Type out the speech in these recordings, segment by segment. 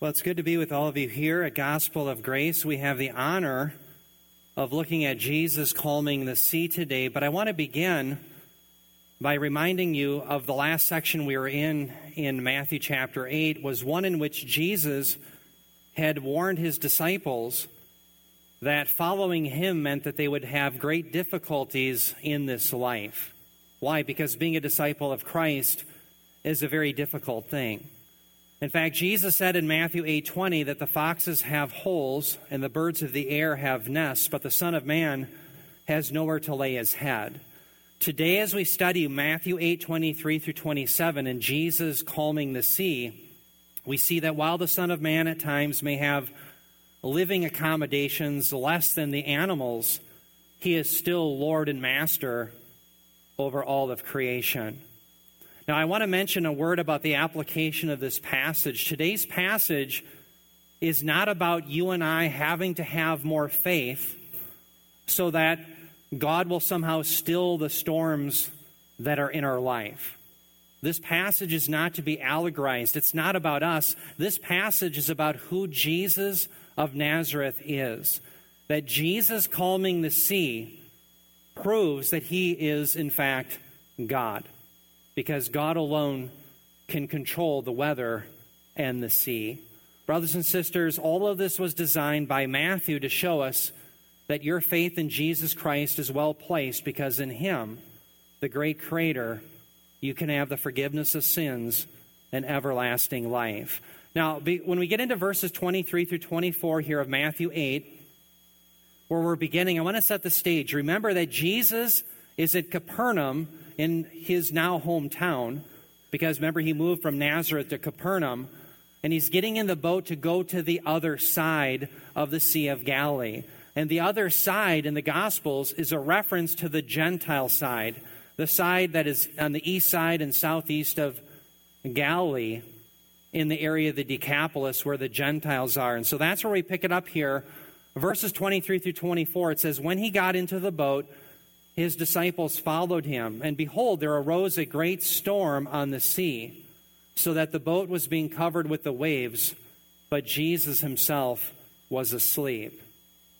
Well, it's good to be with all of you here at Gospel of Grace. We have the honor of looking at Jesus calming the sea today, but I want to begin by reminding you of the last section we were in in Matthew chapter 8 was one in which Jesus had warned his disciples that following him meant that they would have great difficulties in this life. Why? Because being a disciple of Christ is a very difficult thing. In fact, Jesus said in Matthew 8:20 that the foxes have holes and the birds of the air have nests, but the son of man has nowhere to lay his head. Today as we study Matthew 8:23 through 27 and Jesus calming the sea, we see that while the son of man at times may have living accommodations less than the animals, he is still Lord and Master over all of creation. Now, I want to mention a word about the application of this passage. Today's passage is not about you and I having to have more faith so that God will somehow still the storms that are in our life. This passage is not to be allegorized. It's not about us. This passage is about who Jesus of Nazareth is. That Jesus calming the sea proves that he is, in fact, God because God alone can control the weather and the sea. Brothers and sisters, all of this was designed by Matthew to show us that your faith in Jesus Christ is well placed because in Him, the great Creator, you can have the forgiveness of sins and everlasting life. Now, when we get into verses 23 through 24 here of Matthew 8, where we're beginning, I want to set the stage. Remember that Jesus is at Capernaum in his now hometown, because remember, he moved from Nazareth to Capernaum, and he's getting in the boat to go to the other side of the Sea of Galilee. And the other side in the Gospels is a reference to the Gentile side, the side that is on the east side and southeast of Galilee in the area of the Decapolis where the Gentiles are. And so that's where we pick it up here. Verses 23 through 24, it says, When he got into the boat, his disciples followed him, and behold, there arose a great storm on the sea, so that the boat was being covered with the waves, but Jesus himself was asleep.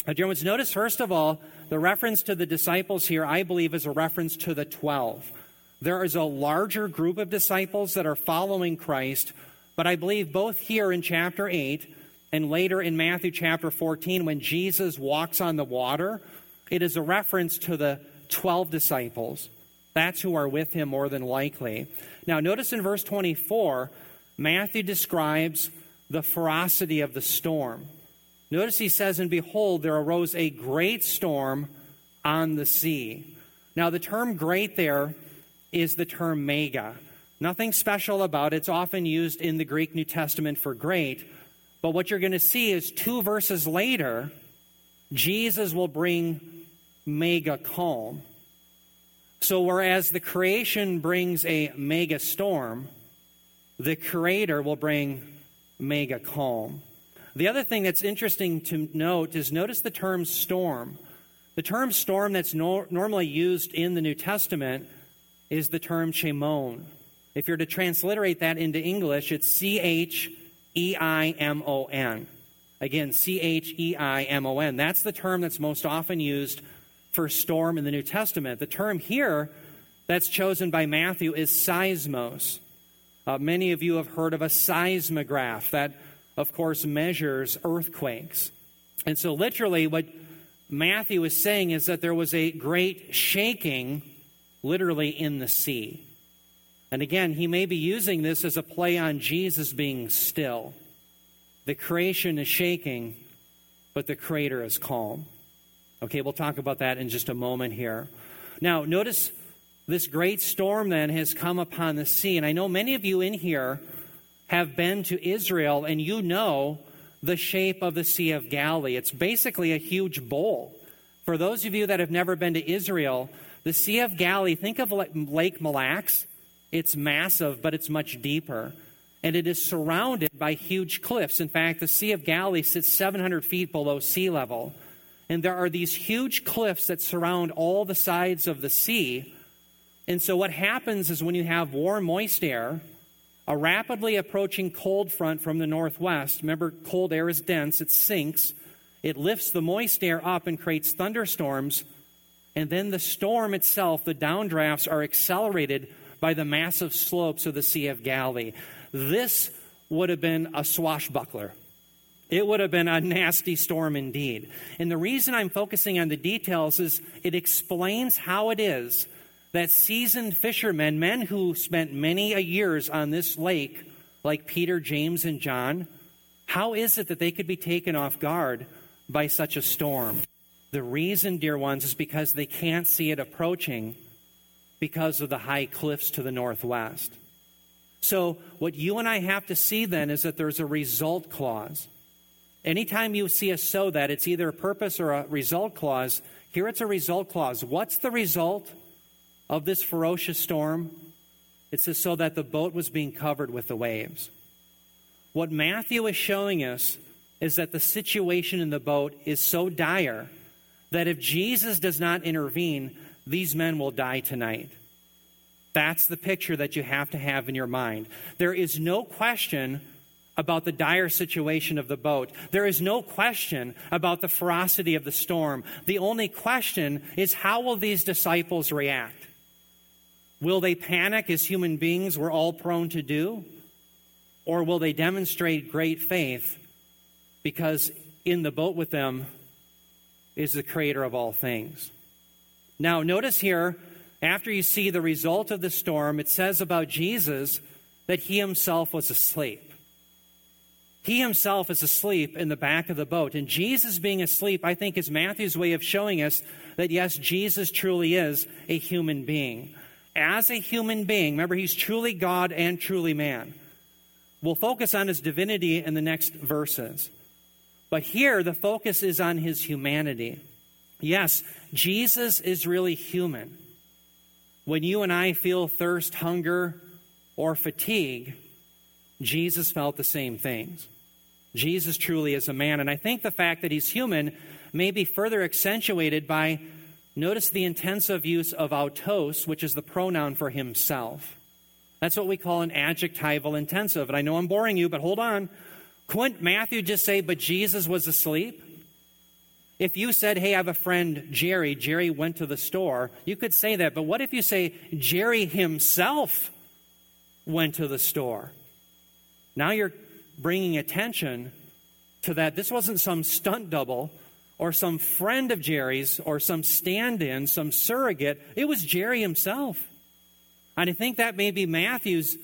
Now, dear ones, notice first of all, the reference to the disciples here, I believe, is a reference to the 12. There is a larger group of disciples that are following Christ, but I believe both here in chapter 8 and later in Matthew chapter 14, when Jesus walks on the water, it is a reference to the 12 disciples. That's who are with him more than likely. Now, notice in verse 24, Matthew describes the ferocity of the storm. Notice he says, And behold, there arose a great storm on the sea. Now, the term great there is the term mega. Nothing special about it. It's often used in the Greek New Testament for great. But what you're going to see is two verses later, Jesus will bring mega calm. So, whereas the creation brings a mega storm, the creator will bring mega calm. The other thing that's interesting to note is notice the term storm. The term storm that's no, normally used in the New Testament is the term cheimon. If you're to transliterate that into English, it's C H E I M O N. Again, C H E I M O N. That's the term that's most often used for storm in the New Testament. The term here that's chosen by Matthew is seismos. Uh, many of you have heard of a seismograph that, of course, measures earthquakes. And so, literally, what Matthew is saying is that there was a great shaking, literally, in the sea. And again, he may be using this as a play on Jesus being still. The creation is shaking, but the creator is calm. Okay, we'll talk about that in just a moment here. Now, notice this great storm then has come upon the sea. And I know many of you in here have been to Israel and you know the shape of the Sea of Galilee. It's basically a huge bowl. For those of you that have never been to Israel, the Sea of Galilee, think of Lake Mille Lacs. It's massive, but it's much deeper. And it is surrounded by huge cliffs. In fact, the Sea of Galilee sits 700 feet below sea level. And there are these huge cliffs that surround all the sides of the sea. And so, what happens is when you have warm, moist air a rapidly approaching cold front from the northwest. Remember, cold air is dense, it sinks, it lifts the moist air up and creates thunderstorms. And then the storm itself, the downdrafts, are accelerated by the massive slopes of the Sea of Galilee. This would have been a swashbuckler. It would have been a nasty storm indeed. And the reason I'm focusing on the details is it explains how it is that seasoned fishermen, men who spent many a years on this lake, like Peter, James, and John, how is it that they could be taken off guard by such a storm? The reason, dear ones, is because they can't see it approaching because of the high cliffs to the northwest. So, what you and I have to see then is that there's a result clause. Anytime you see a so that, it's either a purpose or a result clause. Here it's a result clause. What's the result of this ferocious storm? It says so that the boat was being covered with the waves. What Matthew is showing us is that the situation in the boat is so dire that if Jesus does not intervene, these men will die tonight. That's the picture that you have to have in your mind. There is no question about the dire situation of the boat. There is no question about the ferocity of the storm. The only question is how will these disciples react? Will they panic as human beings we're all prone to do? Or will they demonstrate great faith because in the boat with them is the creator of all things? Now, notice here, after you see the result of the storm, it says about Jesus that he himself was asleep. He himself is asleep in the back of the boat. And Jesus being asleep, I think, is Matthew's way of showing us that, yes, Jesus truly is a human being. As a human being, remember, he's truly God and truly man. We'll focus on his divinity in the next verses. But here, the focus is on his humanity. Yes, Jesus is really human. When you and I feel thirst, hunger, or fatigue, Jesus felt the same things. Jesus truly is a man. And I think the fact that he's human may be further accentuated by, notice the intensive use of autos, which is the pronoun for himself. That's what we call an adjectival intensive. And I know I'm boring you, but hold on. Couldn't Matthew just say, but Jesus was asleep? If you said, hey, I have a friend, Jerry, Jerry went to the store, you could say that. But what if you say, Jerry himself went to the store? Now you're bringing attention to that. This wasn't some stunt double or some friend of Jerry's or some stand in, some surrogate. It was Jerry himself. And I think that may be Matthew's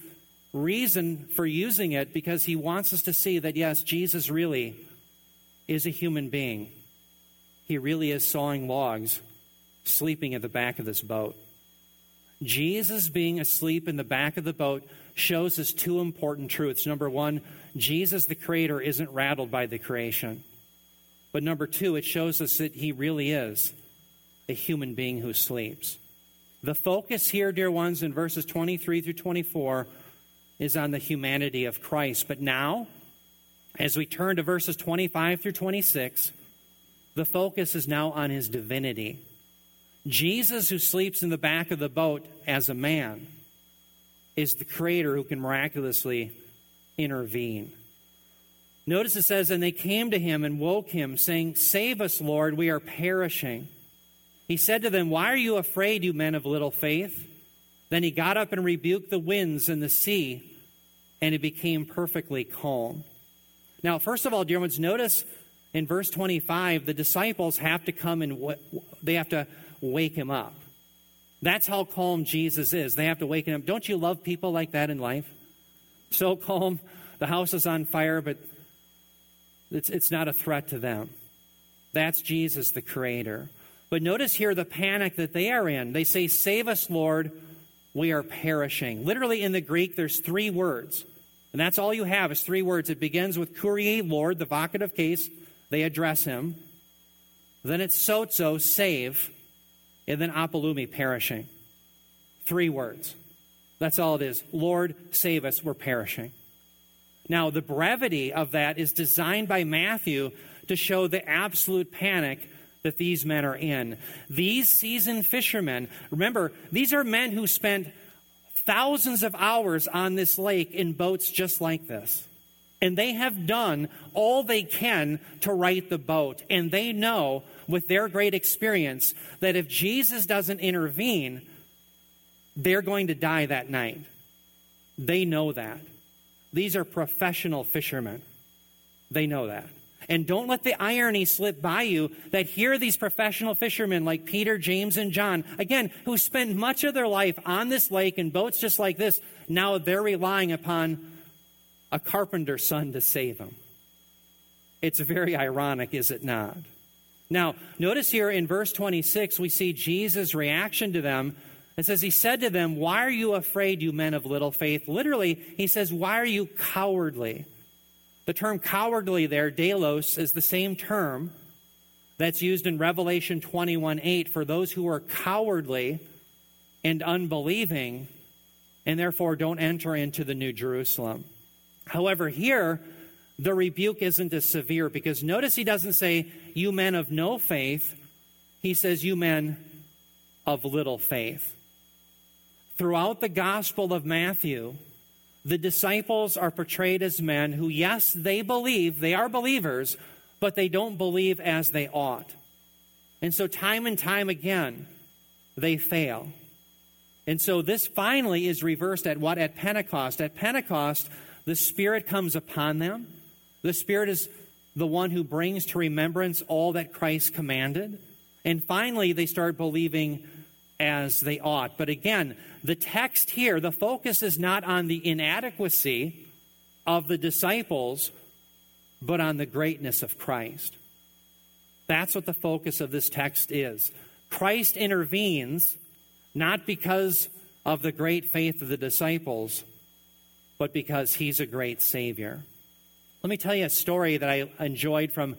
reason for using it because he wants us to see that, yes, Jesus really is a human being. He really is sawing logs, sleeping at the back of this boat. Jesus being asleep in the back of the boat shows us two important truths. Number one, Jesus, the Creator, isn't rattled by the creation. But number two, it shows us that He really is a human being who sleeps. The focus here, dear ones, in verses 23 through 24 is on the humanity of Christ. But now, as we turn to verses 25 through 26, the focus is now on his divinity. Jesus, who sleeps in the back of the boat as a man, is the creator who can miraculously intervene. Notice it says, And they came to him and woke him, saying, Save us, Lord, we are perishing. He said to them, Why are you afraid, you men of little faith? Then he got up and rebuked the winds and the sea, and it became perfectly calm. Now, first of all, dear ones, notice in verse 25, the disciples have to come and they have to wake him up. That's how calm Jesus is. They have to wake him up. Don't you love people like that in life? So calm, the house is on fire, but it's, it's not a threat to them. That's Jesus, the Creator. But notice here the panic that they are in. They say, Save us, Lord, we are perishing. Literally in the Greek, there's three words. And that's all you have is three words. It begins with Kyrie, Lord, the vocative case. They address him. Then it's sozo, save and then apolumi, perishing. Three words. That's all it is. Lord, save us, we're perishing. Now, the brevity of that is designed by Matthew to show the absolute panic that these men are in. These seasoned fishermen, remember, these are men who spent thousands of hours on this lake in boats just like this. And they have done all they can to right the boat. And they know with their great experience that if Jesus doesn't intervene, they're going to die that night. They know that. These are professional fishermen. They know that. And don't let the irony slip by you that here are these professional fishermen like Peter, James, and John, again, who spend much of their life on this lake in boats just like this. Now they're relying upon a carpenter's son to save them. It's very ironic, is it not? Now, notice here in verse 26, we see Jesus' reaction to them. It says, He said to them, Why are you afraid, you men of little faith? Literally, He says, Why are you cowardly? The term cowardly there, deilos, is the same term that's used in Revelation 21 8 for those who are cowardly and unbelieving and therefore don't enter into the New Jerusalem. However, here, the rebuke isn't as severe because notice he doesn't say, You men of no faith. He says, You men of little faith. Throughout the Gospel of Matthew, the disciples are portrayed as men who, yes, they believe, they are believers, but they don't believe as they ought. And so, time and time again, they fail. And so, this finally is reversed at what? At Pentecost. At Pentecost, the Spirit comes upon them. The Spirit is the one who brings to remembrance all that Christ commanded. And finally, they start believing as they ought. But again, the text here, the focus is not on the inadequacy of the disciples, but on the greatness of Christ. That's what the focus of this text is. Christ intervenes not because of the great faith of the disciples, but because he's a great Savior. Let me tell you a story that I enjoyed from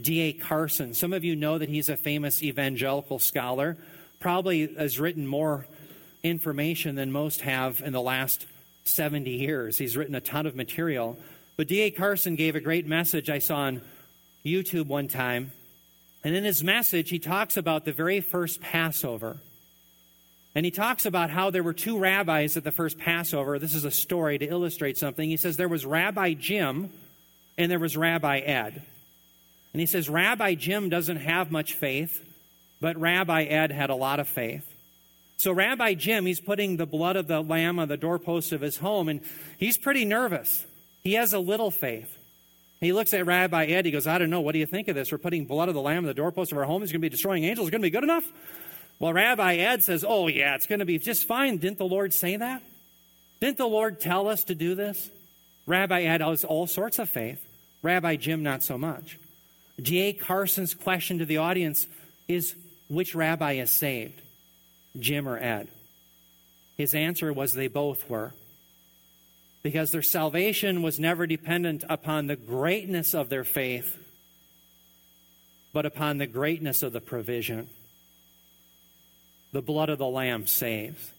D.A. Carson. Some of you know that he's a famous evangelical scholar probably has written more information than most have in the last 70 years. He's written a ton of material. But D.A. Carson gave a great message I saw on YouTube one time. And in his message, he talks about the very first Passover. And he talks about how there were two rabbis at the first Passover. This is a story to illustrate something. He says there was Rabbi Jim and there was Rabbi Ed. And he says Rabbi Jim doesn't have much faith. But Rabbi Ed had a lot of faith. So Rabbi Jim, he's putting the blood of the lamb on the doorpost of his home, and he's pretty nervous. He has a little faith. He looks at Rabbi Ed. He goes, I don't know. What do you think of this? We're putting blood of the lamb on the doorpost of our home. It's going to be destroying angels. It's going to be good enough? Well, Rabbi Ed says, Oh, yeah, it's going to be just fine. Didn't the Lord say that? Didn't the Lord tell us to do this? Rabbi Ed has all sorts of faith. Rabbi Jim, not so much. D.A. Carson's question to the audience is which rabbi is saved, Jim or Ed? His answer was they both were. Because their salvation was never dependent upon the greatness of their faith, but upon the greatness of the provision. The blood of the Lamb saves.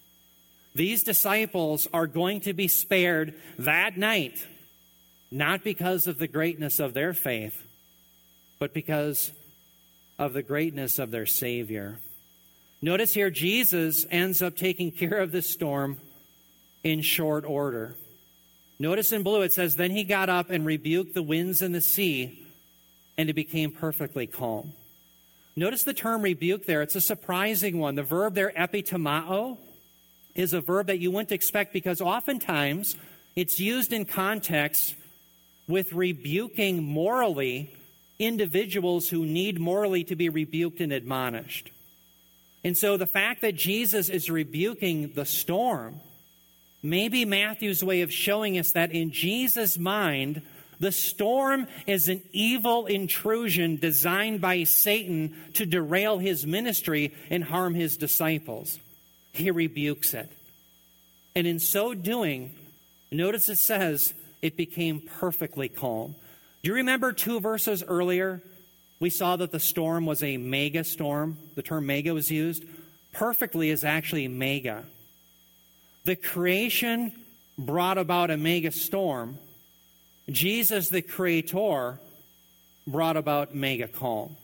These disciples are going to be spared that night, not because of the greatness of their faith, but because of the greatness of their Savior. Notice here, Jesus ends up taking care of this storm in short order. Notice in blue it says, Then he got up and rebuked the winds and the sea, and it became perfectly calm. Notice the term rebuke there. It's a surprising one. The verb there, epitimao, is a verb that you wouldn't expect because oftentimes it's used in context with rebuking morally individuals who need morally to be rebuked and admonished. And so the fact that Jesus is rebuking the storm may be Matthew's way of showing us that in Jesus' mind, the storm is an evil intrusion designed by Satan to derail his ministry and harm his disciples. He rebukes it. And in so doing, notice it says, it became perfectly calm. Do you remember two verses earlier? We saw that the storm was a mega storm. The term mega was used. Perfectly is actually mega. The creation brought about a mega storm. Jesus, the creator, brought about mega calm.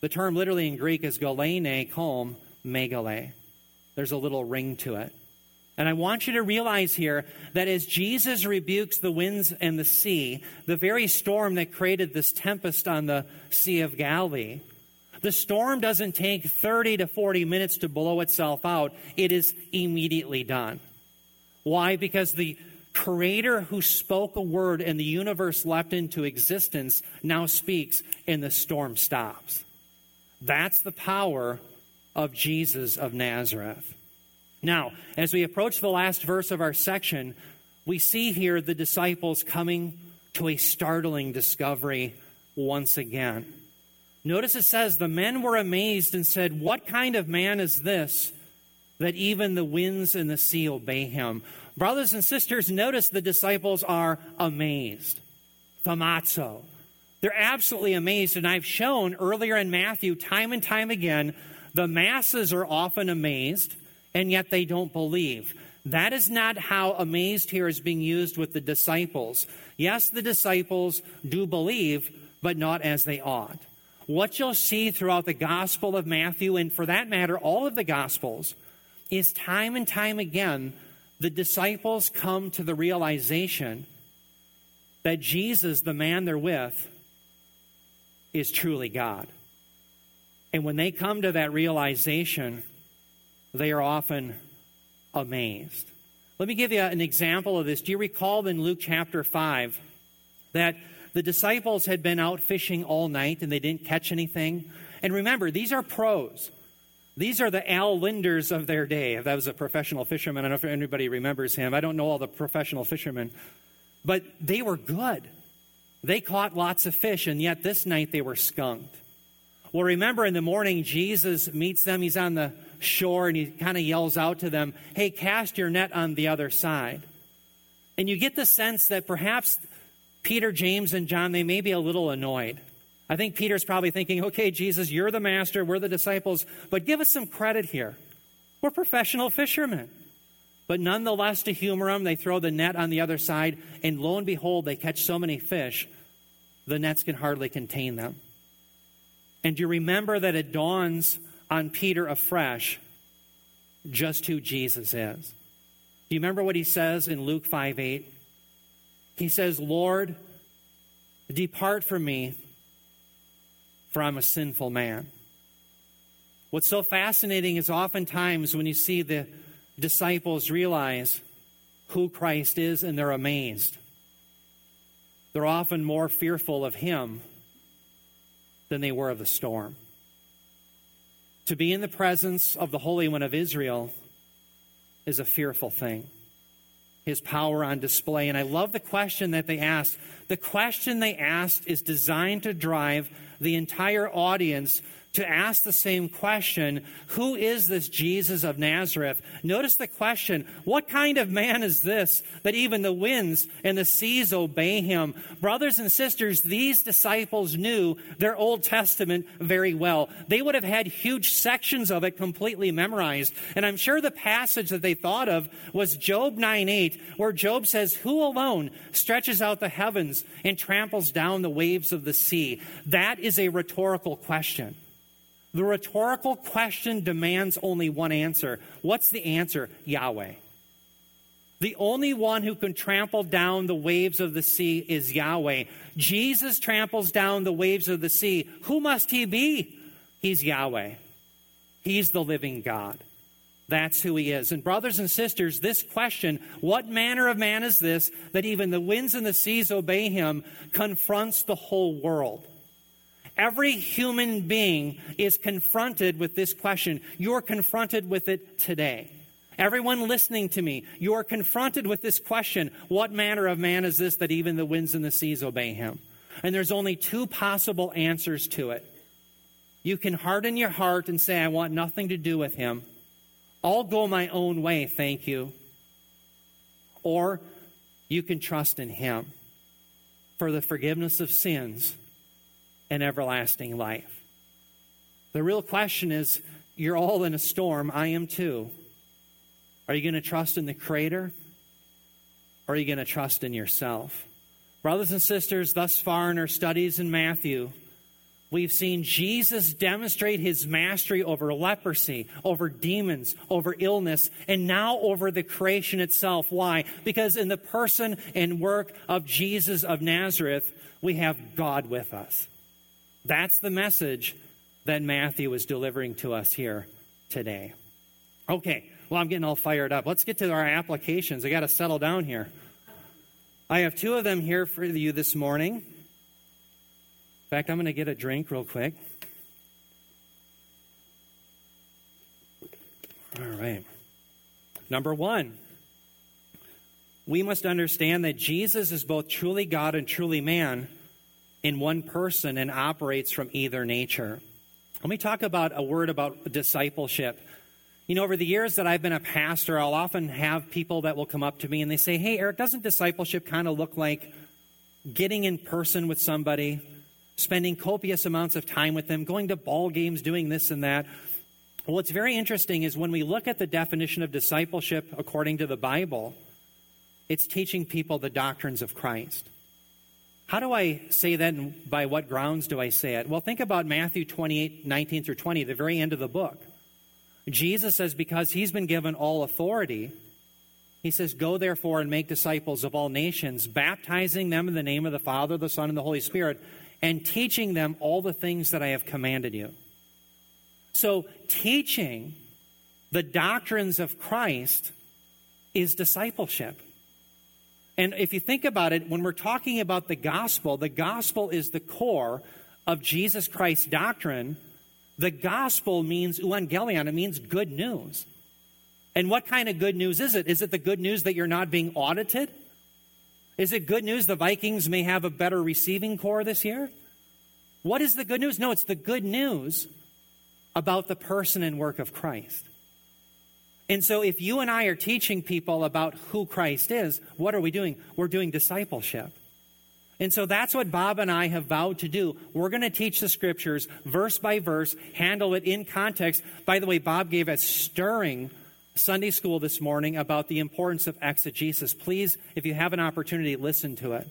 The term literally in Greek is galene, calm, megale. There's a little ring to it. And I want you to realize here that as Jesus rebukes the winds and the sea, the very storm that created this tempest on the Sea of Galilee, the storm doesn't take 30 to 40 minutes to blow itself out, it is immediately done. Why? Because the creator who spoke a word and the universe leapt into existence now speaks and the storm stops. That's the power of Jesus of Nazareth. Now, as we approach the last verse of our section, we see here the disciples coming to a startling discovery once again. Notice it says, The men were amazed and said, What kind of man is this that even the winds and the sea obey him? Brothers and sisters, notice the disciples are amazed. Thaumazo. They're absolutely amazed. And I've shown earlier in Matthew, time and time again, the masses are often amazed and yet they don't believe. That is not how amazed here is being used with the disciples. Yes, the disciples do believe, but not as they ought. What you'll see throughout the Gospel of Matthew, and for that matter, all of the Gospels, is time and time again, the disciples come to the realization that Jesus, the man they're with, is truly God. And when they come to that realization, they are often amazed. Let me give you an example of this. Do you recall in Luke chapter 5 that the disciples had been out fishing all night and they didn't catch anything? And remember, these are pros. These are the Al Lindners of their day. If that was a professional fisherman, I don't know if anybody remembers him. I don't know all the professional fishermen. But they were good. They caught lots of fish, and yet this night they were skunked. Well, remember in the morning, Jesus meets them. He's on the shore and he kind of yells out to them, Hey, cast your net on the other side. And you get the sense that perhaps Peter, James, and John, they may be a little annoyed. I think Peter's probably thinking, okay, Jesus, you're the master, we're the disciples, but give us some credit here. We're professional fishermen. But nonetheless, to humor them, they throw the net on the other side, and lo and behold, they catch so many fish, the nets can hardly contain them. And you remember that it dawns on Peter afresh just who Jesus is. Do you remember what he says in Luke 5 8? He says, Lord, depart from me, for I'm a sinful man. What's so fascinating is oftentimes when you see the disciples realize who Christ is and they're amazed, they're often more fearful of him than they were of the storm. To be in the presence of the Holy One of Israel is a fearful thing. His power on display. And I love the question that they asked. The question they asked is designed to drive the entire audience to ask the same question Who is this Jesus of Nazareth? Notice the question What kind of man is this that even the winds and the seas obey him? Brothers and sisters, these disciples knew their Old Testament very well. They would have had huge sections of it completely memorized. And I'm sure the passage that they thought of was Job 9 8, where Job says, Who alone stretches out the heavens and tramples down the waves of the sea? That is a rhetorical question. The rhetorical question demands only one answer. What's the answer? Yahweh. The only one who can trample down the waves of the sea is Yahweh. Jesus tramples down the waves of the sea. Who must he be? He's Yahweh. He's the living God. That's who he is. And, brothers and sisters, this question, what manner of man is this that even the winds and the seas obey him, confronts the whole world. Every human being is confronted with this question. You're confronted with it today. Everyone listening to me, you are confronted with this question What manner of man is this that even the winds and the seas obey him? And there's only two possible answers to it. You can harden your heart and say, I want nothing to do with him. I'll go my own way, thank you. Or you can trust in him for the forgiveness of sins and everlasting life. The real question is you're all in a storm. I am too. Are you going to trust in the Creator? Or are you going to trust in yourself? Brothers and sisters, thus far in our studies in Matthew, We've seen Jesus demonstrate his mastery over leprosy, over demons, over illness, and now over the creation itself. Why? Because in the person and work of Jesus of Nazareth, we have God with us. That's the message that Matthew is delivering to us here today. Okay, well, I'm getting all fired up. Let's get to our applications. I got to settle down here. I have two of them here for you this morning In fact, I'm going to get a drink real quick. All right. Number one, we must understand that Jesus is both truly God and truly man in one person and operates from either nature. Let me talk about a word about discipleship. You know, over the years that I've been a pastor, I'll often have people that will come up to me and they say, Hey, Eric, doesn't discipleship kind of look like getting in person with somebody, spending copious amounts of time with them, going to ball games, doing this and that. Well, what's very interesting is when we look at the definition of discipleship according to the Bible, it's teaching people the doctrines of Christ. How do I say that and by what grounds do I say it? Well, think about Matthew 28 19 through 20, the very end of the book. Jesus says, because he's been given all authority, he says, Go therefore and make disciples of all nations, baptizing them in the name of the Father, the Son, and the Holy Spirit and teaching them all the things that I have commanded you. So, teaching the doctrines of Christ is discipleship. And if you think about it, when we're talking about the gospel, the gospel is the core of Jesus Christ's doctrine. The gospel means euangelion, it means good news. And what kind of good news is it? Is it the good news that you're not being audited? Is it good news the Vikings may have a better receiving core this year? What is the good news? No, it's the good news about the person and work of Christ. And so, if you and I are teaching people about who Christ is, what are we doing? We're doing discipleship. And so that's what Bob and I have vowed to do. We're going to teach the scriptures verse by verse, handle it in context. By the way, Bob gave a stirring Sunday school this morning about the importance of exegesis. Please, if you have an opportunity, listen to it.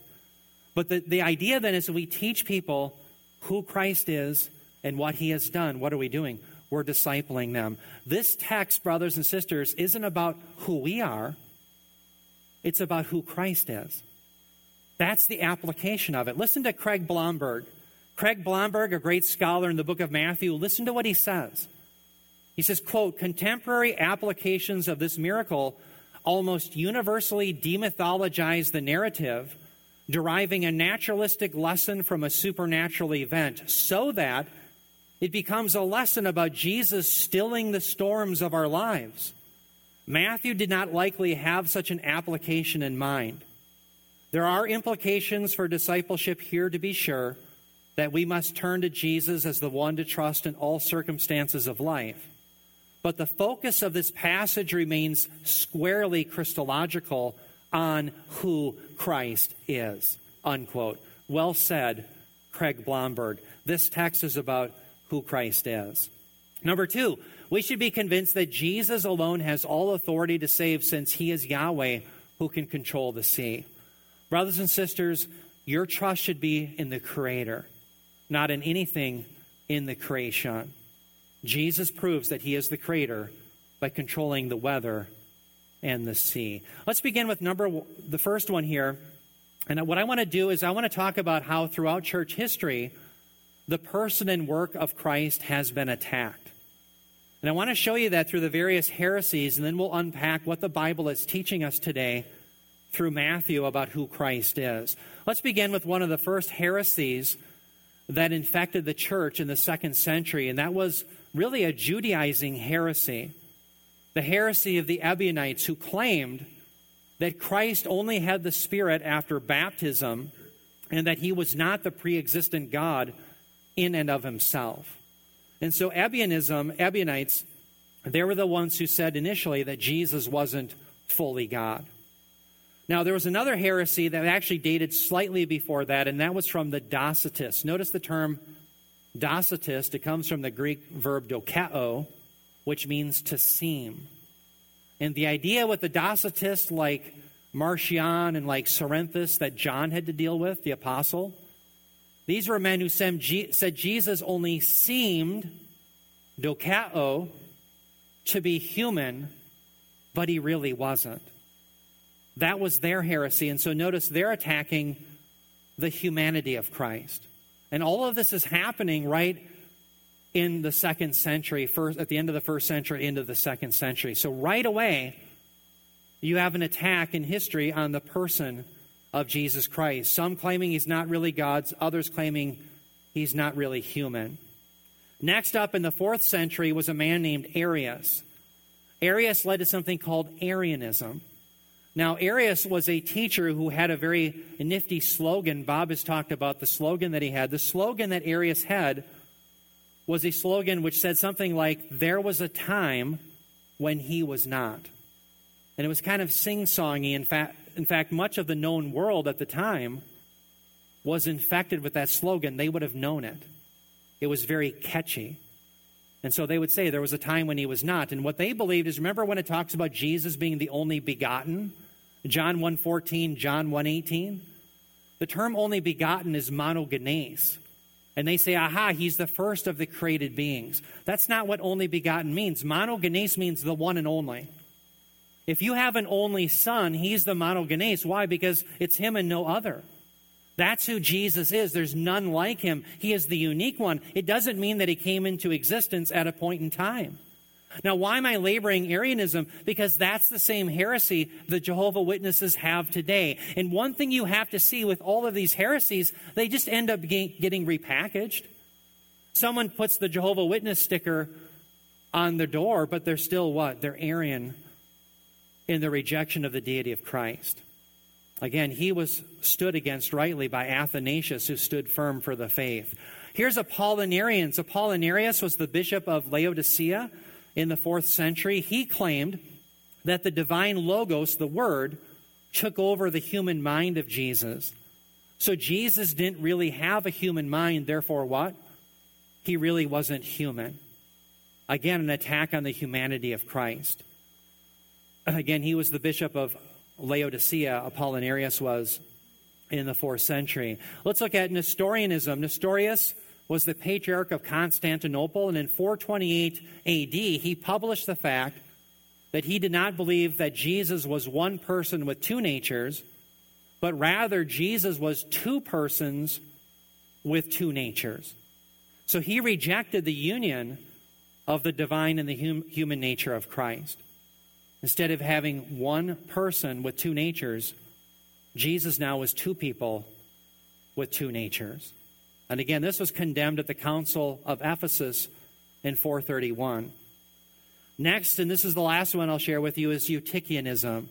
But the, the idea then is that we teach people who Christ is and what he has done. What are we doing? We're discipling them. This text, brothers and sisters, isn't about who we are, it's about who Christ is. That's the application of it. Listen to Craig Blomberg. Craig Blomberg, a great scholar in the book of Matthew, listen to what he says. He says, quote, contemporary applications of this miracle almost universally demythologize the narrative, deriving a naturalistic lesson from a supernatural event, so that it becomes a lesson about Jesus stilling the storms of our lives. Matthew did not likely have such an application in mind. There are implications for discipleship here, to be sure, that we must turn to Jesus as the one to trust in all circumstances of life. But the focus of this passage remains squarely Christological on who Christ is. Unquote. Well said, Craig Blomberg. This text is about who Christ is. Number two, we should be convinced that Jesus alone has all authority to save since he is Yahweh who can control the sea. Brothers and sisters, your trust should be in the Creator, not in anything in the creation. Jesus proves that he is the creator by controlling the weather and the sea. Let's begin with number the first one here. And what I want to do is I want to talk about how throughout church history the person and work of Christ has been attacked. And I want to show you that through the various heresies, and then we'll unpack what the Bible is teaching us today through Matthew about who Christ is. Let's begin with one of the first heresies that infected the church in the second century, and that was really a Judaizing heresy. The heresy of the Ebionites, who claimed that Christ only had the Spirit after baptism and that he was not the pre existent God in and of himself. And so, Ebionism, Ebionites, they were the ones who said initially that Jesus wasn't fully God. Now, there was another heresy that actually dated slightly before that, and that was from the Docetists. Notice the term Docetist, it comes from the Greek verb dokeo, which means to seem. And the idea with the Docetists, like Marcion and like Cerinthus, that John had to deal with, the apostle, These were men who said Jesus only seemed, dokeo, to be human, but he really wasn't. That was their heresy. And so notice they're attacking the humanity of Christ. And all of this is happening right in the second century, first, at the end of the first century, into the second century. So right away, you have an attack in history on the person of Jesus Christ. Some claiming he's not really God's, others claiming he's not really human. Next up in the fourth century was a man named Arius. Arius led to something called Arianism. Now, Arius was a teacher who had a very nifty slogan. Bob has talked about the slogan that he had. The slogan that Arius had was a slogan which said something like, There was a time when he was not. And it was kind of sing songy. In fact, in fact, much of the known world at the time was infected with that slogan. They would have known it. It was very catchy. And so they would say there was a time when he was not. And what they believed is remember when it talks about Jesus being the only begotten? John 1:14, John 1:18. The term only begotten is monogenes. And they say, aha, he's the first of the created beings. That's not what only begotten means. Monogenes means the one and only. If you have an only son, he's the monogenes. Why? Because it's him and no other. That's who Jesus is. There's none like him. He is the unique one. It doesn't mean that he came into existence at a point in time. Now, why am I laboring Arianism? Because that's the same heresy the Jehovah Witnesses have today. And one thing you have to see with all of these heresies, they just end up getting repackaged. Someone puts the Jehovah Witness sticker on the door, but they're still what? They're Arian in the rejection of the deity of Christ. Again, he was stood against rightly by Athanasius, who stood firm for the faith. Here's Apollinarians. Apollinarius was the bishop of Laodicea in the fourth century. He claimed that the divine logos, the word, took over the human mind of Jesus. So Jesus didn't really have a human mind, therefore, what? He really wasn't human. Again, an attack on the humanity of Christ. Again, he was the bishop of Laodicea, Apollinarius was in the fourth century. Let's look at Nestorianism. Nestorius was the patriarch of Constantinople, and in 428 AD, he published the fact that he did not believe that Jesus was one person with two natures, but rather Jesus was two persons with two natures. So he rejected the union of the divine and the hum- human nature of Christ. Instead of having one person with two natures, Jesus now was two people with two natures. And again, this was condemned at the Council of Ephesus in 431. Next, and this is the last one I'll share with you, is Eutychianism.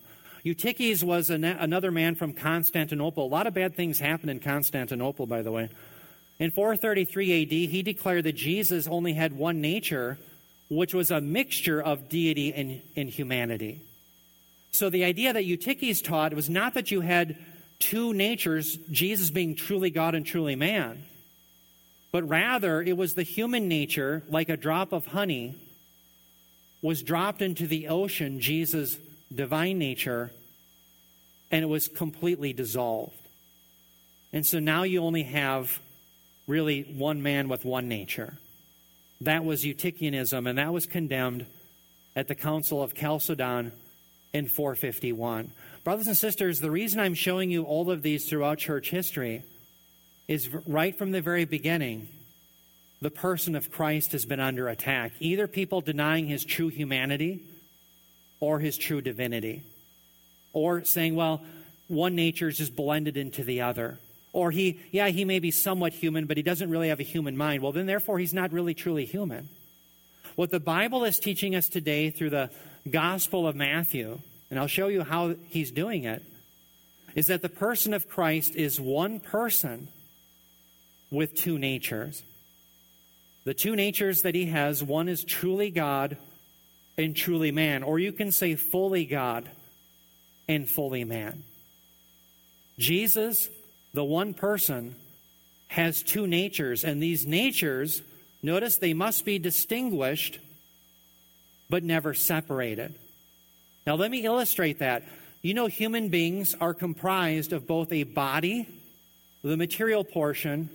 Eutyches was an, another man from Constantinople. A lot of bad things happened in Constantinople, by the way. In 433 AD, he declared that Jesus only had one nature which was a mixture of deity and, and humanity. So the idea that Eutyches taught was not that you had two natures, Jesus being truly God and truly man, but rather it was the human nature, like a drop of honey, was dropped into the ocean, Jesus' divine nature, and it was completely dissolved. And so now you only have really one man with one nature. That was Eutychianism, and that was condemned at the Council of Chalcedon in 451. Brothers and sisters, the reason I'm showing you all of these throughout church history is right from the very beginning, the person of Christ has been under attack. Either people denying his true humanity or his true divinity, or saying, well, one nature is just blended into the other. Or he, yeah, he may be somewhat human, but he doesn't really have a human mind. Well, then, therefore, he's not really truly human. What the Bible is teaching us today through the Gospel of Matthew, and I'll show you how he's doing it, is that the person of Christ is one person with two natures. The two natures that he has one is truly God and truly man, or you can say fully God and fully man. Jesus the one person has two natures, and these natures, notice they must be distinguished but never separated. Now, let me illustrate that. You know, human beings are comprised of both a body, the material portion,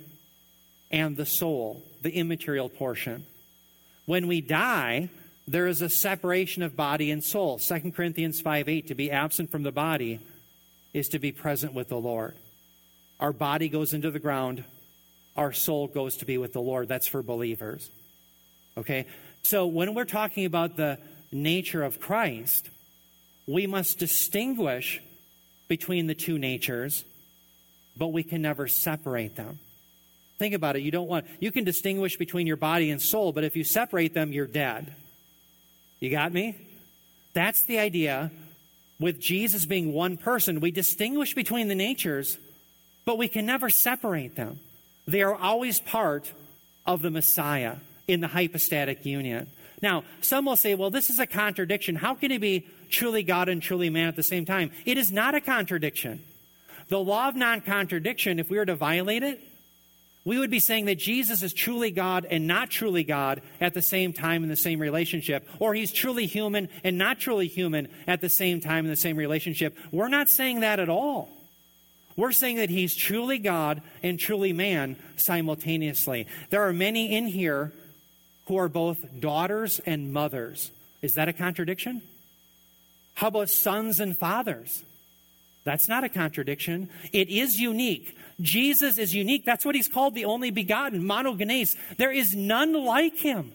and the soul, the immaterial portion. When we die, there is a separation of body and soul. 2 Corinthians 5 8, to be absent from the body is to be present with the Lord. Our body goes into the ground, our soul goes to be with the Lord. That's for believers. Okay? So when we're talking about the nature of Christ, we must distinguish between the two natures, but we can never separate them. Think about it. You don't want you can distinguish between your body and soul, but if you separate them, you're dead. You got me? That's the idea with Jesus being one person. We distinguish between the natures, but we can never separate them. They are always part of the Messiah in the hypostatic union. Now, some will say, well, this is a contradiction. How can he be truly God and truly man at the same time? It is not a contradiction. The law of non contradiction, if we were to violate it, we would be saying that Jesus is truly God and not truly God at the same time in the same relationship, or he's truly human and not truly human at the same time in the same relationship. We're not saying that at all. We're saying that he's truly God and truly man simultaneously. There are many in here who are both daughters and mothers. Is that a contradiction? How about sons and fathers? That's not a contradiction. It is unique. Jesus is unique. That's what he's called the only begotten, monogenes. There is none like him.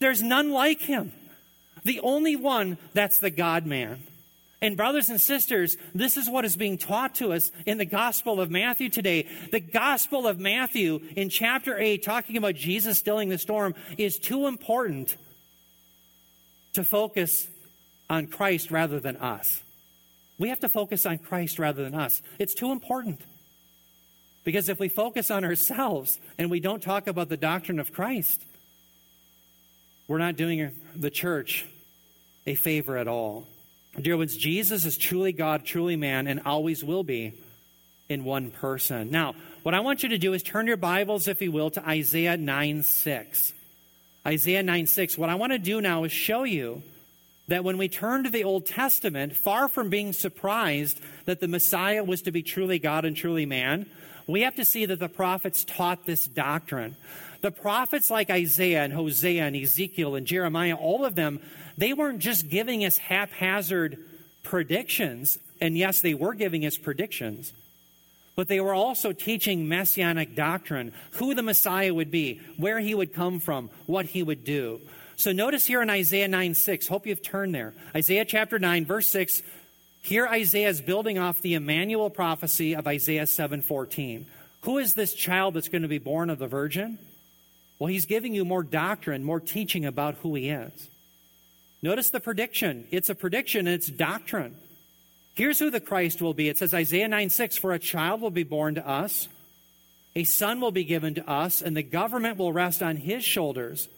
There's none like him. The only one that's the God man. And, brothers and sisters, this is what is being taught to us in the Gospel of Matthew today. The Gospel of Matthew in chapter 8, talking about Jesus stilling the storm, is too important to focus on Christ rather than us. We have to focus on Christ rather than us. It's too important. Because if we focus on ourselves and we don't talk about the doctrine of Christ, we're not doing the church a favor at all. Dear ones, Jesus is truly God, truly man, and always will be in one person. Now, what I want you to do is turn your Bibles, if you will, to Isaiah 9 6. Isaiah 9 6. What I want to do now is show you that when we turn to the Old Testament, far from being surprised that the Messiah was to be truly God and truly man, we have to see that the prophets taught this doctrine. The prophets like Isaiah and Hosea and Ezekiel and Jeremiah, all of them, they weren't just giving us haphazard predictions. And yes, they were giving us predictions. But they were also teaching messianic doctrine, who the Messiah would be, where he would come from, what he would do. So notice here in Isaiah 9 6, hope you've turned there. Isaiah chapter 9, verse 6, here Isaiah is building off the Emmanuel prophecy of Isaiah 7:14. Who is this child that's going to be born of the virgin? Well, he's giving you more doctrine, more teaching about who he is. Notice the prediction. It's a prediction and it's doctrine. Here's who the Christ will be. It says Isaiah 9 6 For a child will be born to us, a son will be given to us, and the government will rest on his shoulders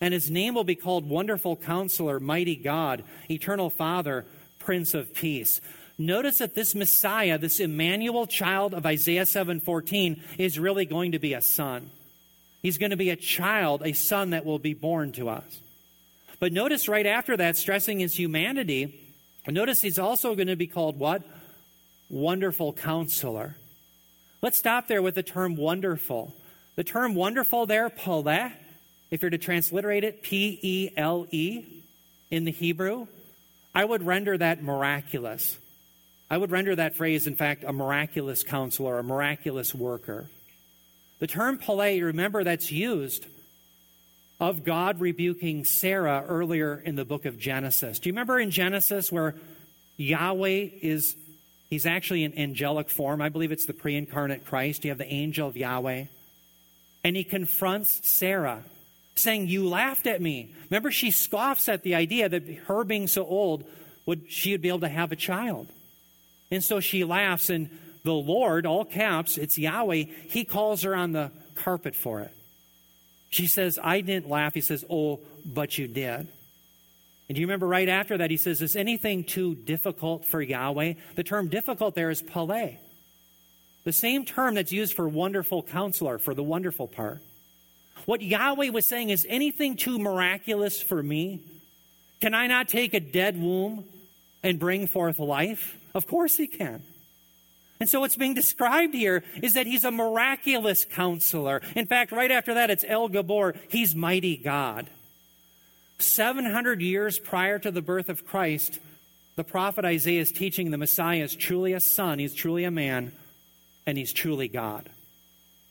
and his name will be called Wonderful Counselor, Mighty God, Eternal Father, Prince of Peace. Notice that this Messiah, this Emmanuel child of Isaiah 7:14 is really going to be a son. He's going to be a child, a son that will be born to us. But notice right after that stressing his humanity, notice he's also going to be called what? Wonderful Counselor. Let's stop there with the term wonderful. The term wonderful there, Pele, if you're to transliterate it, P E L E in the Hebrew, I would render that miraculous. I would render that phrase, in fact, a miraculous counselor, a miraculous worker. The term Pele, remember, that's used of God rebuking Sarah earlier in the book of Genesis. Do you remember in Genesis where Yahweh is, he's actually in angelic form? I believe it's the pre incarnate Christ. You have the angel of Yahweh. And he confronts Sarah saying, You laughed at me. Remember, she scoffs at the idea that her being so old, would she would be able to have a child. And so she laughs, and the Lord, all caps, it's Yahweh, he calls her on the carpet for it. She says, I didn't laugh. He says, Oh, but you did. And do you remember right after that, he says, Is anything too difficult for Yahweh? The term difficult there is Pele. The same term that's used for wonderful counselor, for the wonderful part. What Yahweh was saying is anything too miraculous for me? Can I not take a dead womb and bring forth life? Of course he can. And so what's being described here is that he's a miraculous counselor. In fact, right after that, it's El Gibbor. He's mighty God. 700 years prior to the birth of Christ, the prophet Isaiah is teaching the Messiah is truly a son, he's truly a man, and he's truly God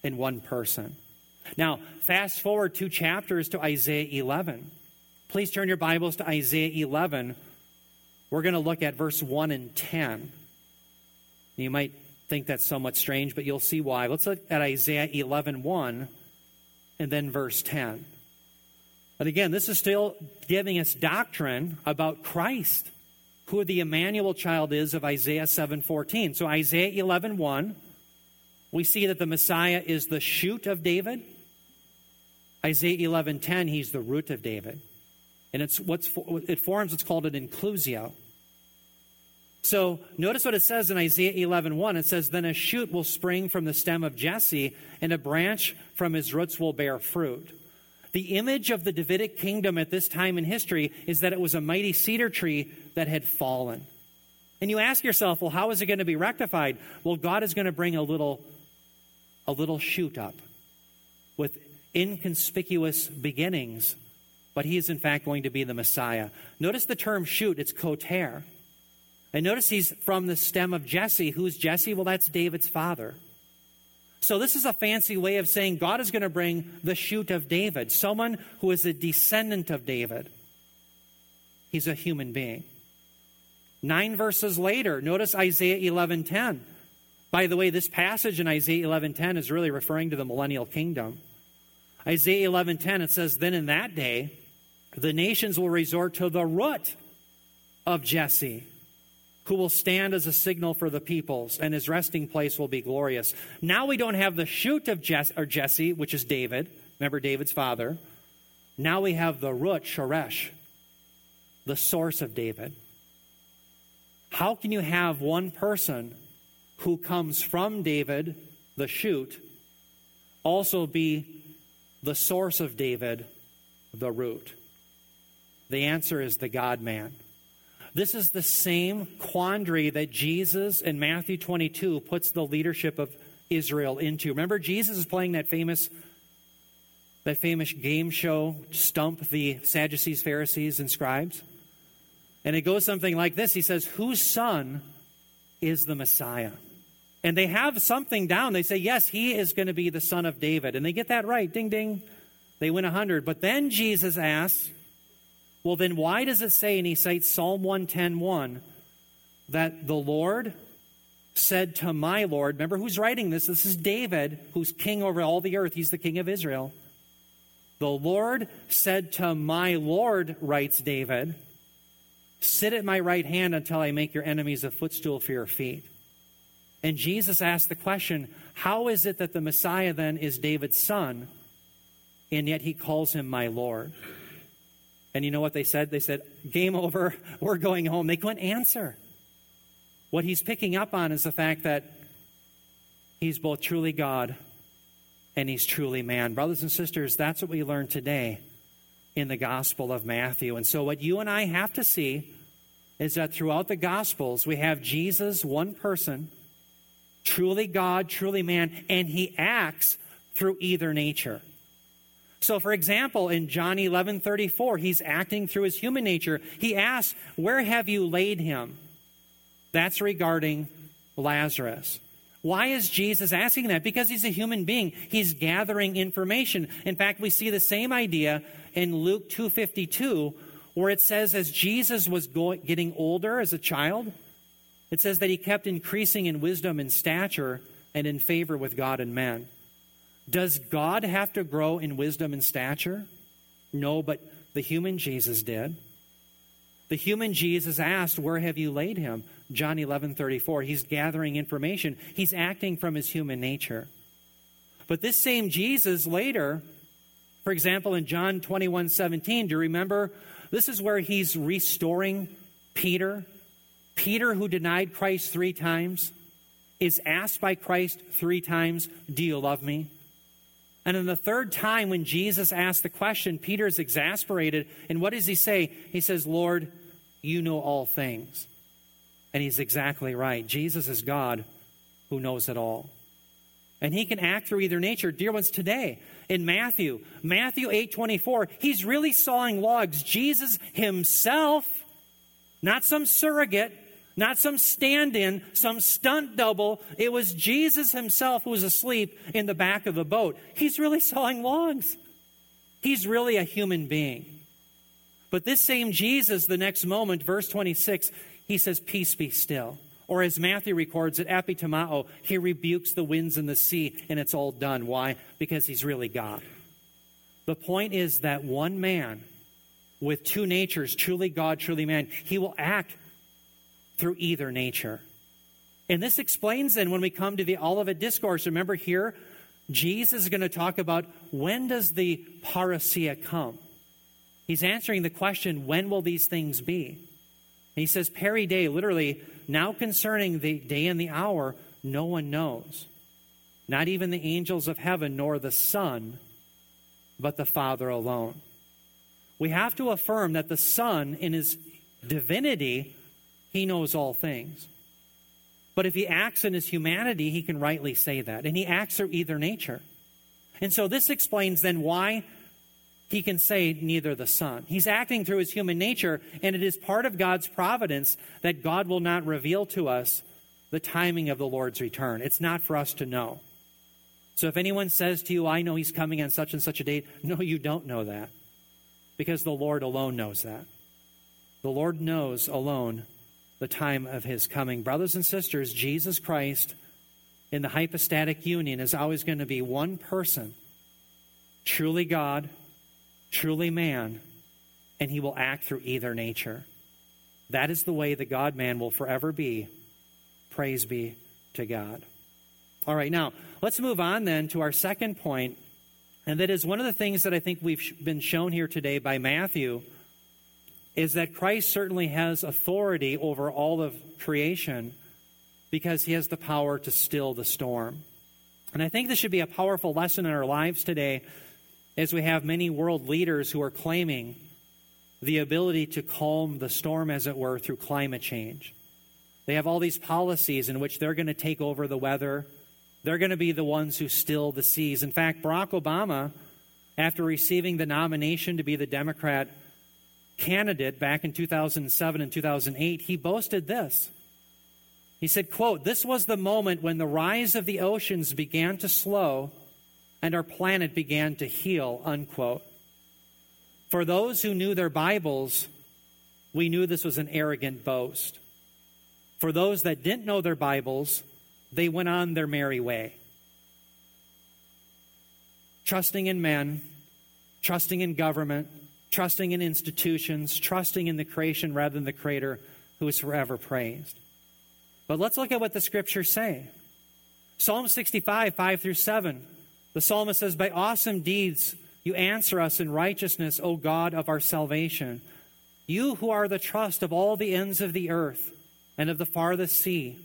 in one person. Now, fast forward two chapters to Isaiah 11. Please turn your Bibles to Isaiah 11. We're going to look at verse 1 and 10. You might think that's somewhat strange, but you'll see why. Let's look at Isaiah 11 1 and then verse 10. But again, this is still giving us doctrine about Christ, who the Emmanuel child is of Isaiah 7:14. So Isaiah 11:1, we see that the Messiah is the shoot of David. Isaiah 11:10, he's the root of David. And it's what's it forms what's called an inclusio. So notice what it says in Isaiah 11:1. It says, "Then a shoot will spring from the stem of Jesse, and a branch from his roots will bear fruit." The image of the Davidic kingdom at this time in history is that it was a mighty cedar tree that had fallen. And you ask yourself, well, how is it going to be rectified? Well, God is going to bring a little a little shoot up with inconspicuous beginnings, but he is in fact going to be the Messiah. Notice the term shoot, it's koter. And notice he's from the stem of Jesse. Who's Jesse? Well, that's David's father. So, this is a fancy way of saying God is going to bring the shoot of David, someone who is a descendant of David. He's a human being. Nine verses later, notice Isaiah 11:10. By the way, this passage in Isaiah 11:10 is really referring to the millennial kingdom. Isaiah 11:10 it says, "Then in that day, the nations will resort to the root of Jesse." Who will stand as a signal for the peoples, and his resting place will be glorious. Now we don't have the shoot of Jesse, or Jesse, which is David. Remember David's father. Now we have the root, Shoresh, the source of David. How can you have one person who comes from David, the shoot, also be the source of David, the root? The answer is the God man. This is the same quandary that Jesus in Matthew 22 puts the leadership of Israel into. Remember, Jesus is playing that famous that famous game show, Stump the Sadducees, Pharisees, and Scribes? And it goes something like this He says, Whose son is the Messiah? And they have something down. They say, Yes, he is going to be the son of David. And they get that right. Ding, ding. They win a 100. But then Jesus asks, well, then why does it say, and he cites Psalm 110.1, that the Lord said to my Lord, remember who's writing this? This is David, who's king over all the earth. He's the king of Israel. The Lord said to my Lord, writes David, sit at my right hand until I make your enemies a footstool for your feet. And Jesus asked the question, how is it that the Messiah then is David's son, and yet he calls him my Lord? And you know what they said? They said, Game over, we're going home. They couldn't answer. What he's picking up on is the fact that he's both truly God and he's truly man. Brothers and sisters, that's what we learn today in the Gospel of Matthew. And so, what you and I have to see is that throughout the Gospels, we have Jesus, one person, truly God, truly man, and he acts through either nature. So, for example, in John 11 34, he's acting through his human nature. He asks, Where have you laid him? That's regarding Lazarus. Why is Jesus asking that? Because he's a human being. He's gathering information. In fact, we see the same idea in Luke 2:52 where it says as Jesus was going, getting older as a child, it says that he kept increasing in wisdom and stature and in favor with God and men. Does God have to grow in wisdom and stature? No, but the human Jesus did. The human Jesus asked, Where have you laid him? John 11 34. He's gathering information, he's acting from his human nature. But this same Jesus later, for example, in John 21 17, do you remember? This is where he's restoring Peter. Peter, who denied Christ three times, is asked by Christ three times, Do you love me? And then the third time, when Jesus asked the question, Peter is exasperated. And what does he say? He says, Lord, you know all things. And he's exactly right. Jesus is God who knows it all. And he can act through either nature. Dear ones, today in Matthew, Matthew 8 24, he's really sawing logs. Jesus himself, not some surrogate, not some stand in, some stunt double. It was Jesus himself who was asleep in the back of the boat. He's really sawing logs. He's really a human being. But this same Jesus, the next moment, verse 26, he says, Peace be still. Or as Matthew records it, epitimao, he rebukes the winds and the sea, and it's all done. Why? Because he's really God. The point is that one man with two natures, truly God, truly man, he will act through either nature. And this explains then when we come to the Olivet Discourse. Remember here, Jesus is going to talk about when does the parousia come? He's answering the question, when will these things be? And he says, peri de, literally, now concerning the day and the hour, no one knows. Not even the angels of heaven, nor the Son, but the Father alone. We have to affirm that the Son, in his divinity, he knows all things. But if he acts in his humanity, he can rightly say that. And he acts through either nature. And so this explains then why he can say neither the Son. He's acting through his human nature, and it is part of God's providence that God will not reveal to us the timing of the Lord's return. It's not for us to know. So if anyone says to you, I know he's coming on such and such a date, no, you don't know that. Because the Lord alone knows that. The Lord knows alone the time of his coming. Brothers and sisters, Jesus Christ in the hypostatic union is always going to be one person, truly God truly man, and he will act through either nature. That is the way the God man will forever be. Praise be to God. All right, now let's move on then to our second point, and that is one of the things that I think we've been shown here today by Matthew is that Christ certainly has authority over all of creation because he has the power to still the storm. And I think this should be a powerful lesson in our lives today as we have many world leaders who are claiming the ability to calm the storm, as it were, through climate change. They have all these policies in which they're going to take over the weather. They're going to be the ones who still the seas. In fact, Barack Obama, after receiving the nomination to be the Democrat candidate back in 2007 and 2008, he boasted this. He said, quote, This was the moment when the rise of the oceans began to slow and our planet began to heal, unquote. For those who knew their Bibles, we knew this was an arrogant boast. For those that didn't know their Bibles, they went on their merry way. Trusting in men, trusting in government, trusting in institutions, trusting in the creation rather than the Creator who is forever praised. But let's look at what the scriptures say. Psalm 65, 5 through 7. The psalmist says, By awesome deeds you answer us in righteousness, O God of our salvation. You who are the trust of all the ends of the earth and of the farthest sea,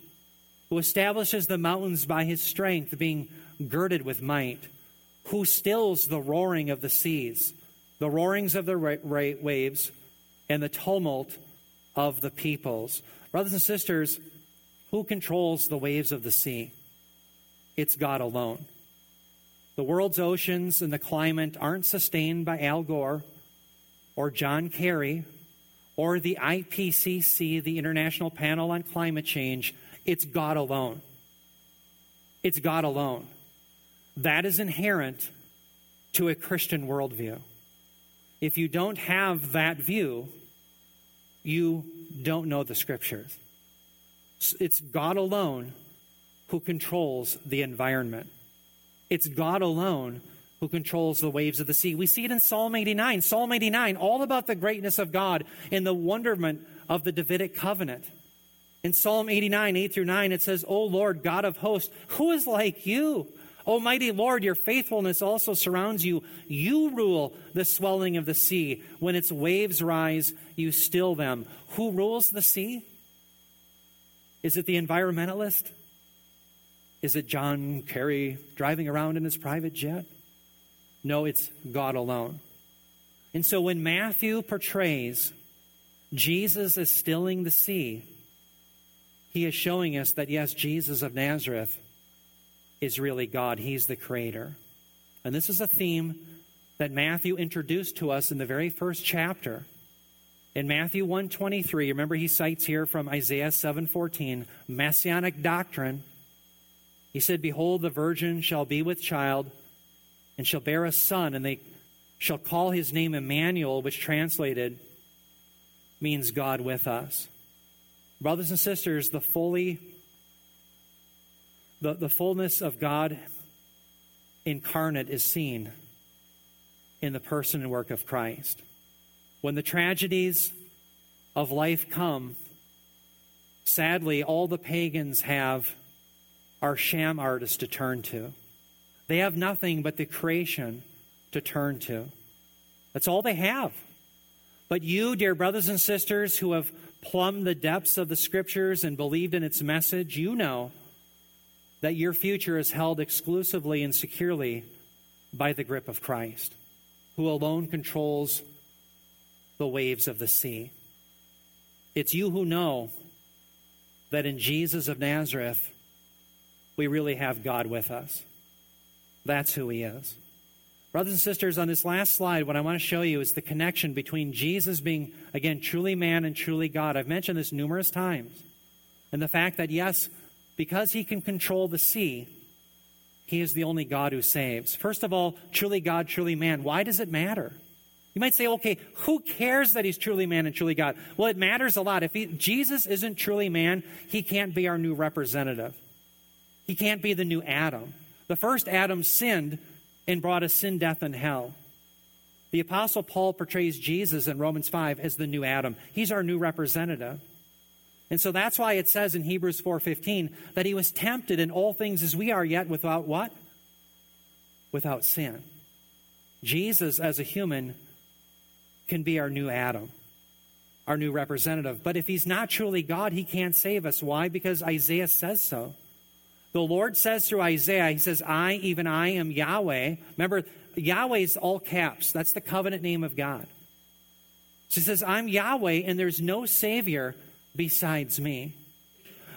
who establishes the mountains by his strength, being girded with might, who stills the roaring of the seas, the roarings of the waves, and the tumult of the peoples. Brothers and sisters, who controls the waves of the sea? It's God alone. The world's oceans and the climate aren't sustained by Al Gore or John Kerry or the IPCC, the International Panel on Climate Change. It's God alone. It's God alone. That is inherent to a Christian worldview. If you don't have that view, you don't know the scriptures. It's God alone who controls the environment. It's God alone who controls the waves of the sea. We see it in Psalm 89. Psalm 89, all about the greatness of God and the wonderment of the Davidic covenant. In Psalm 89, 8 through 9, it says, O Lord, God of hosts, who is like you? Almighty Lord, your faithfulness also surrounds you. You rule the swelling of the sea. When its waves rise, you still them. Who rules the sea? Is it the environmentalist? Is it John Kerry driving around in his private jet? No, it's God alone. And so when Matthew portrays Jesus as stilling the sea, he is showing us that, yes, Jesus of Nazareth is really God. He's the creator. And this is a theme that Matthew introduced to us in the very first chapter. In Matthew 123, remember he cites here from Isaiah 7:14, messianic doctrine. He said, "Behold, the virgin shall be with child and shall bear a son, and they shall call his name Emmanuel, which translated means God with us." Brothers and sisters, the fully the, the fullness of God incarnate is seen in the person and work of Christ. When the tragedies of life come, sadly, all the pagans have are sham artists to turn to. They have nothing but the creation to turn to. That's all they have. But you, dear brothers and sisters who have plumbed the depths of the scriptures and believed in its message, you know that your future is held exclusively and securely by the grip of Christ, who alone controls the waves of the sea. It's you who know that in Jesus of Nazareth, we really have God with us. That's who He is. Brothers and sisters, on this last slide, what I want to show you is the connection between Jesus being, again, truly man and truly God. I've mentioned this numerous times. And the fact that, yes, because he can control the sea, he is the only God who saves. First of all, truly God, truly man. Why does it matter? You might say, okay, who cares that he's truly man and truly God? Well, it matters a lot. If he, Jesus isn't truly man, he can't be our new representative. He can't be the new Adam. The first Adam sinned and brought us sin, death, and hell. The Apostle Paul portrays Jesus in Romans 5 as the new Adam. He's our new representative. And so that's why it says in Hebrews 4:15 that he was tempted in all things as we are yet without what? Without sin. Jesus as a human can be our new Adam, our new representative. But if he's not truly God, he can't save us. Why? Because Isaiah says so. The Lord says through Isaiah, He says, I, even I, am Yahweh. Remember, Yahweh is all caps. That's the covenant name of God. So He says, I'm Yahweh, and there's no Savior besides me.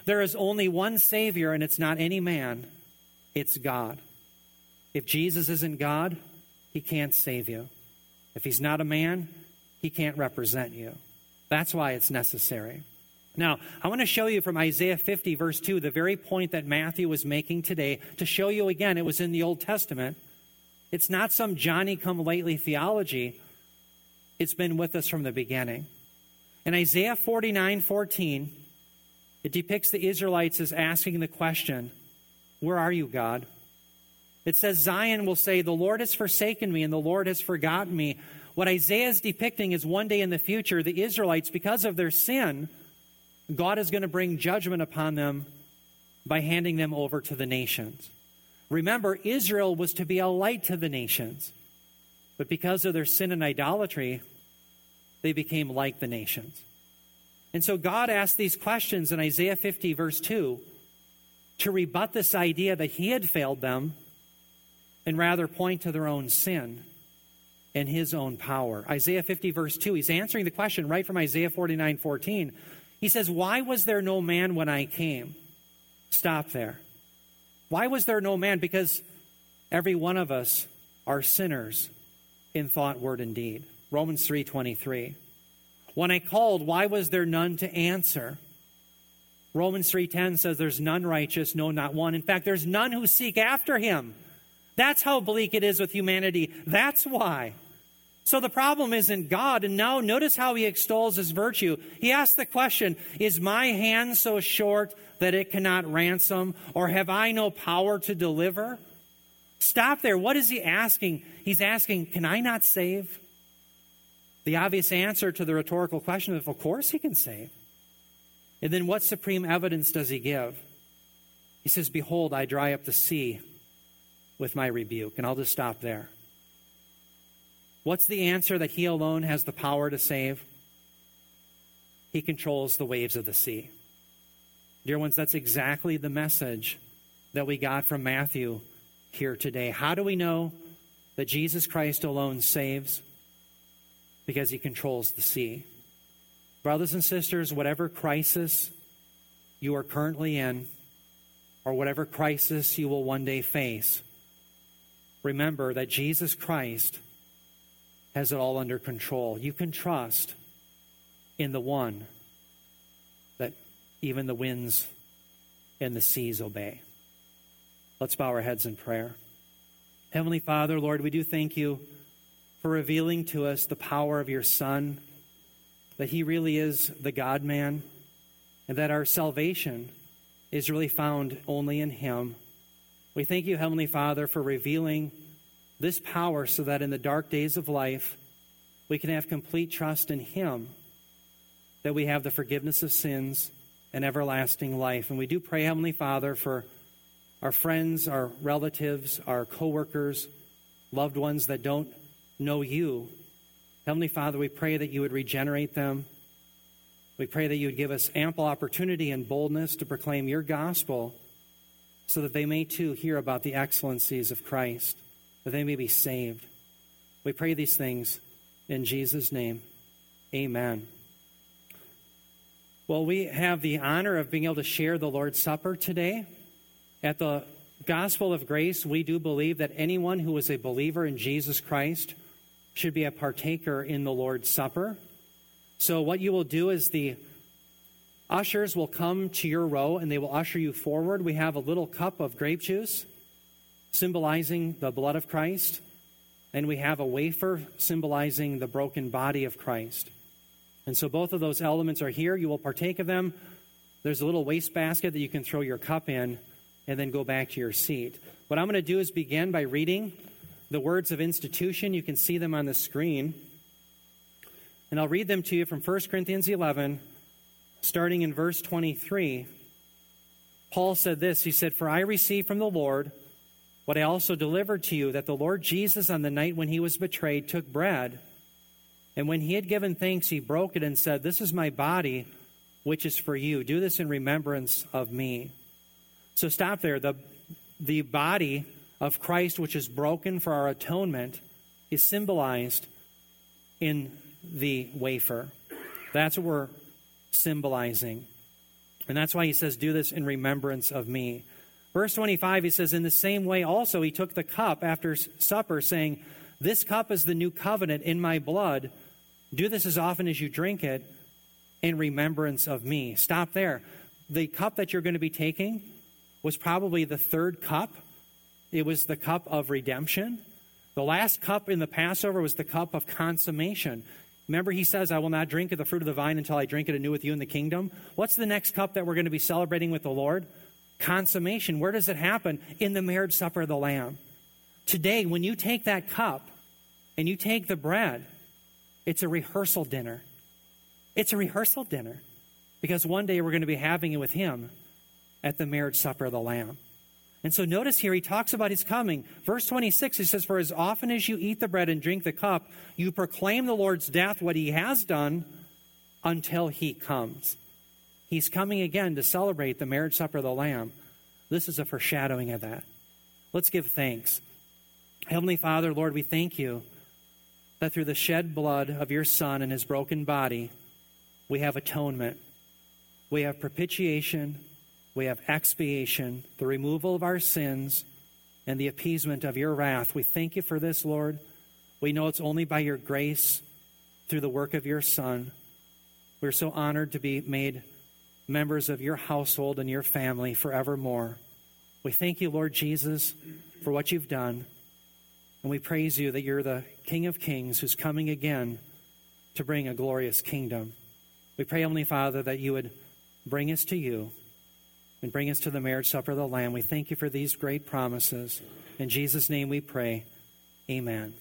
There is only one Savior, and it's not any man, it's God. If Jesus isn't God, he can't save you. If he's not a man, he can't represent you. That's why it's necessary. Now, I want to show you from Isaiah 50, verse 2, the very point that Matthew was making today, to show you again, it was in the Old Testament. It's not some Johnny come lately theology, it's been with us from the beginning. In Isaiah 49 14, it depicts the Israelites as asking the question, Where are you, God? It says, Zion will say, The Lord has forsaken me and the Lord has forgotten me. What Isaiah is depicting is one day in the future, the Israelites, because of their sin, God is going to bring judgment upon them by handing them over to the nations. Remember, Israel was to be a light to the nations. But because of their sin and idolatry, they became like the nations. And so God asked these questions in Isaiah 50, verse 2, to rebut this idea that He had failed them and rather point to their own sin and His own power. Isaiah 50, verse 2, He's answering the question right from Isaiah 49, 14. He says, Why was there no man when I came? Stop there. Why was there no man? Because every one of us are sinners in thought, word, and deed. Romans 3:23. When I called, why was there none to answer? Romans 3:10 says there's none righteous, no not one. In fact, there's none who seek after him. That's how bleak it is with humanity. That's why. So the problem isn't God. And now notice how he extols his virtue. He asks the question, is my hand so short that it cannot ransom or have I no power to deliver? Stop there. What is he asking? He's asking, can I not save? The obvious answer to the rhetorical question is, of course, he can save. And then what supreme evidence does he give? He says, Behold, I dry up the sea with my rebuke. And I'll just stop there. What's the answer that he alone has the power to save? He controls the waves of the sea. Dear ones, that's exactly the message that we got from Matthew here today. How do we know that Jesus Christ alone saves? Because he controls the sea. Brothers and sisters, whatever crisis you are currently in or whatever crisis you will one day face, remember that Jesus Christ has it all under control. You can trust in the one that even the winds and the seas obey. Let's bow our heads in prayer. Heavenly Father, Lord, we do thank you for revealing to us the power of your Son, that he really is the God man, and that our salvation is really found only in him. We thank you, Heavenly Father, for revealing this power so that in the dark days of life, we can have complete trust in him, that we have the forgiveness of sins and everlasting life. And we do pray, Heavenly Father, for our friends, our relatives, our coworkers, loved ones that don't know you. Heavenly Father, we pray that you would regenerate them. We pray that you would give us ample opportunity and boldness to proclaim your gospel so that they may too hear about the excellencies of Christ, that they may be saved. We pray these things in Jesus' name. Amen. Well, we have the honor of being able to share the Lord's Supper today. At the Gospel of Grace, we do believe that anyone who is a believer in Jesus Christ should be a partaker in the Lord's Supper. So, what you will do is the ushers will come to your row and they will usher you forward. We have a little cup of grape juice symbolizing the blood of Christ, and we have a wafer symbolizing the broken body of Christ. And so, both of those elements are here. You will partake of them. There's a little waste basket that you can throw your cup in and then go back to your seat. What I'm going to do is begin by reading the words of institution. You can see them on the screen. And I'll read them to you from 1 Corinthians 11, starting in verse 23. Paul said this He said, For I received from the Lord what I also delivered to you, that the Lord Jesus, on the night when he was betrayed, took bread. And when he had given thanks, he broke it and said, This is my body, which is for you. Do this in remembrance of me. So stop there. The, the body of Christ, which is broken for our atonement, is symbolized in the wafer. That's what we're symbolizing. And that's why he says, Do this in remembrance of me. Verse 25, he says, In the same way also he took the cup after supper, saying, This cup is the new covenant in my blood. Do this as often as you drink it in remembrance of me. Stop there. The cup that you're going to be taking was probably the third cup. It was the cup of redemption. The last cup in the Passover was the cup of consummation. Remember, he says, I will not drink of the fruit of the vine until I drink it anew with you in the kingdom. What's the next cup that we're going to be celebrating with the Lord? Consummation. Where does it happen? In the marriage supper of the Lamb. Today, when you take that cup and you take the bread, it's a rehearsal dinner. It's a rehearsal dinner because one day we're going to be having it with him at the marriage supper of the Lamb. And so notice here he talks about his coming. Verse 26, he says, For as often as you eat the bread and drink the cup, you proclaim the Lord's death, what he has done, until he comes. He's coming again to celebrate the marriage supper of the Lamb. This is a foreshadowing of that. Let's give thanks. Heavenly Father, Lord, we thank you that through the shed blood of your Son and his broken body, we have atonement. We have propitiation we have expiation, the removal of our sins, and the appeasement of your wrath. We thank you for this, Lord. We know it's only by your grace through the work of your Son. We're so honored to be made members of your household and your family forevermore. We thank you, Lord Jesus, for what you've done. And we praise you that you're the King of Kings who's coming again to bring a glorious kingdom. We pray, Heavenly Father, that you would bring us to you and bring us to the marriage supper of the Lamb. We thank you for these great promises. In Jesus' name we pray. Amen.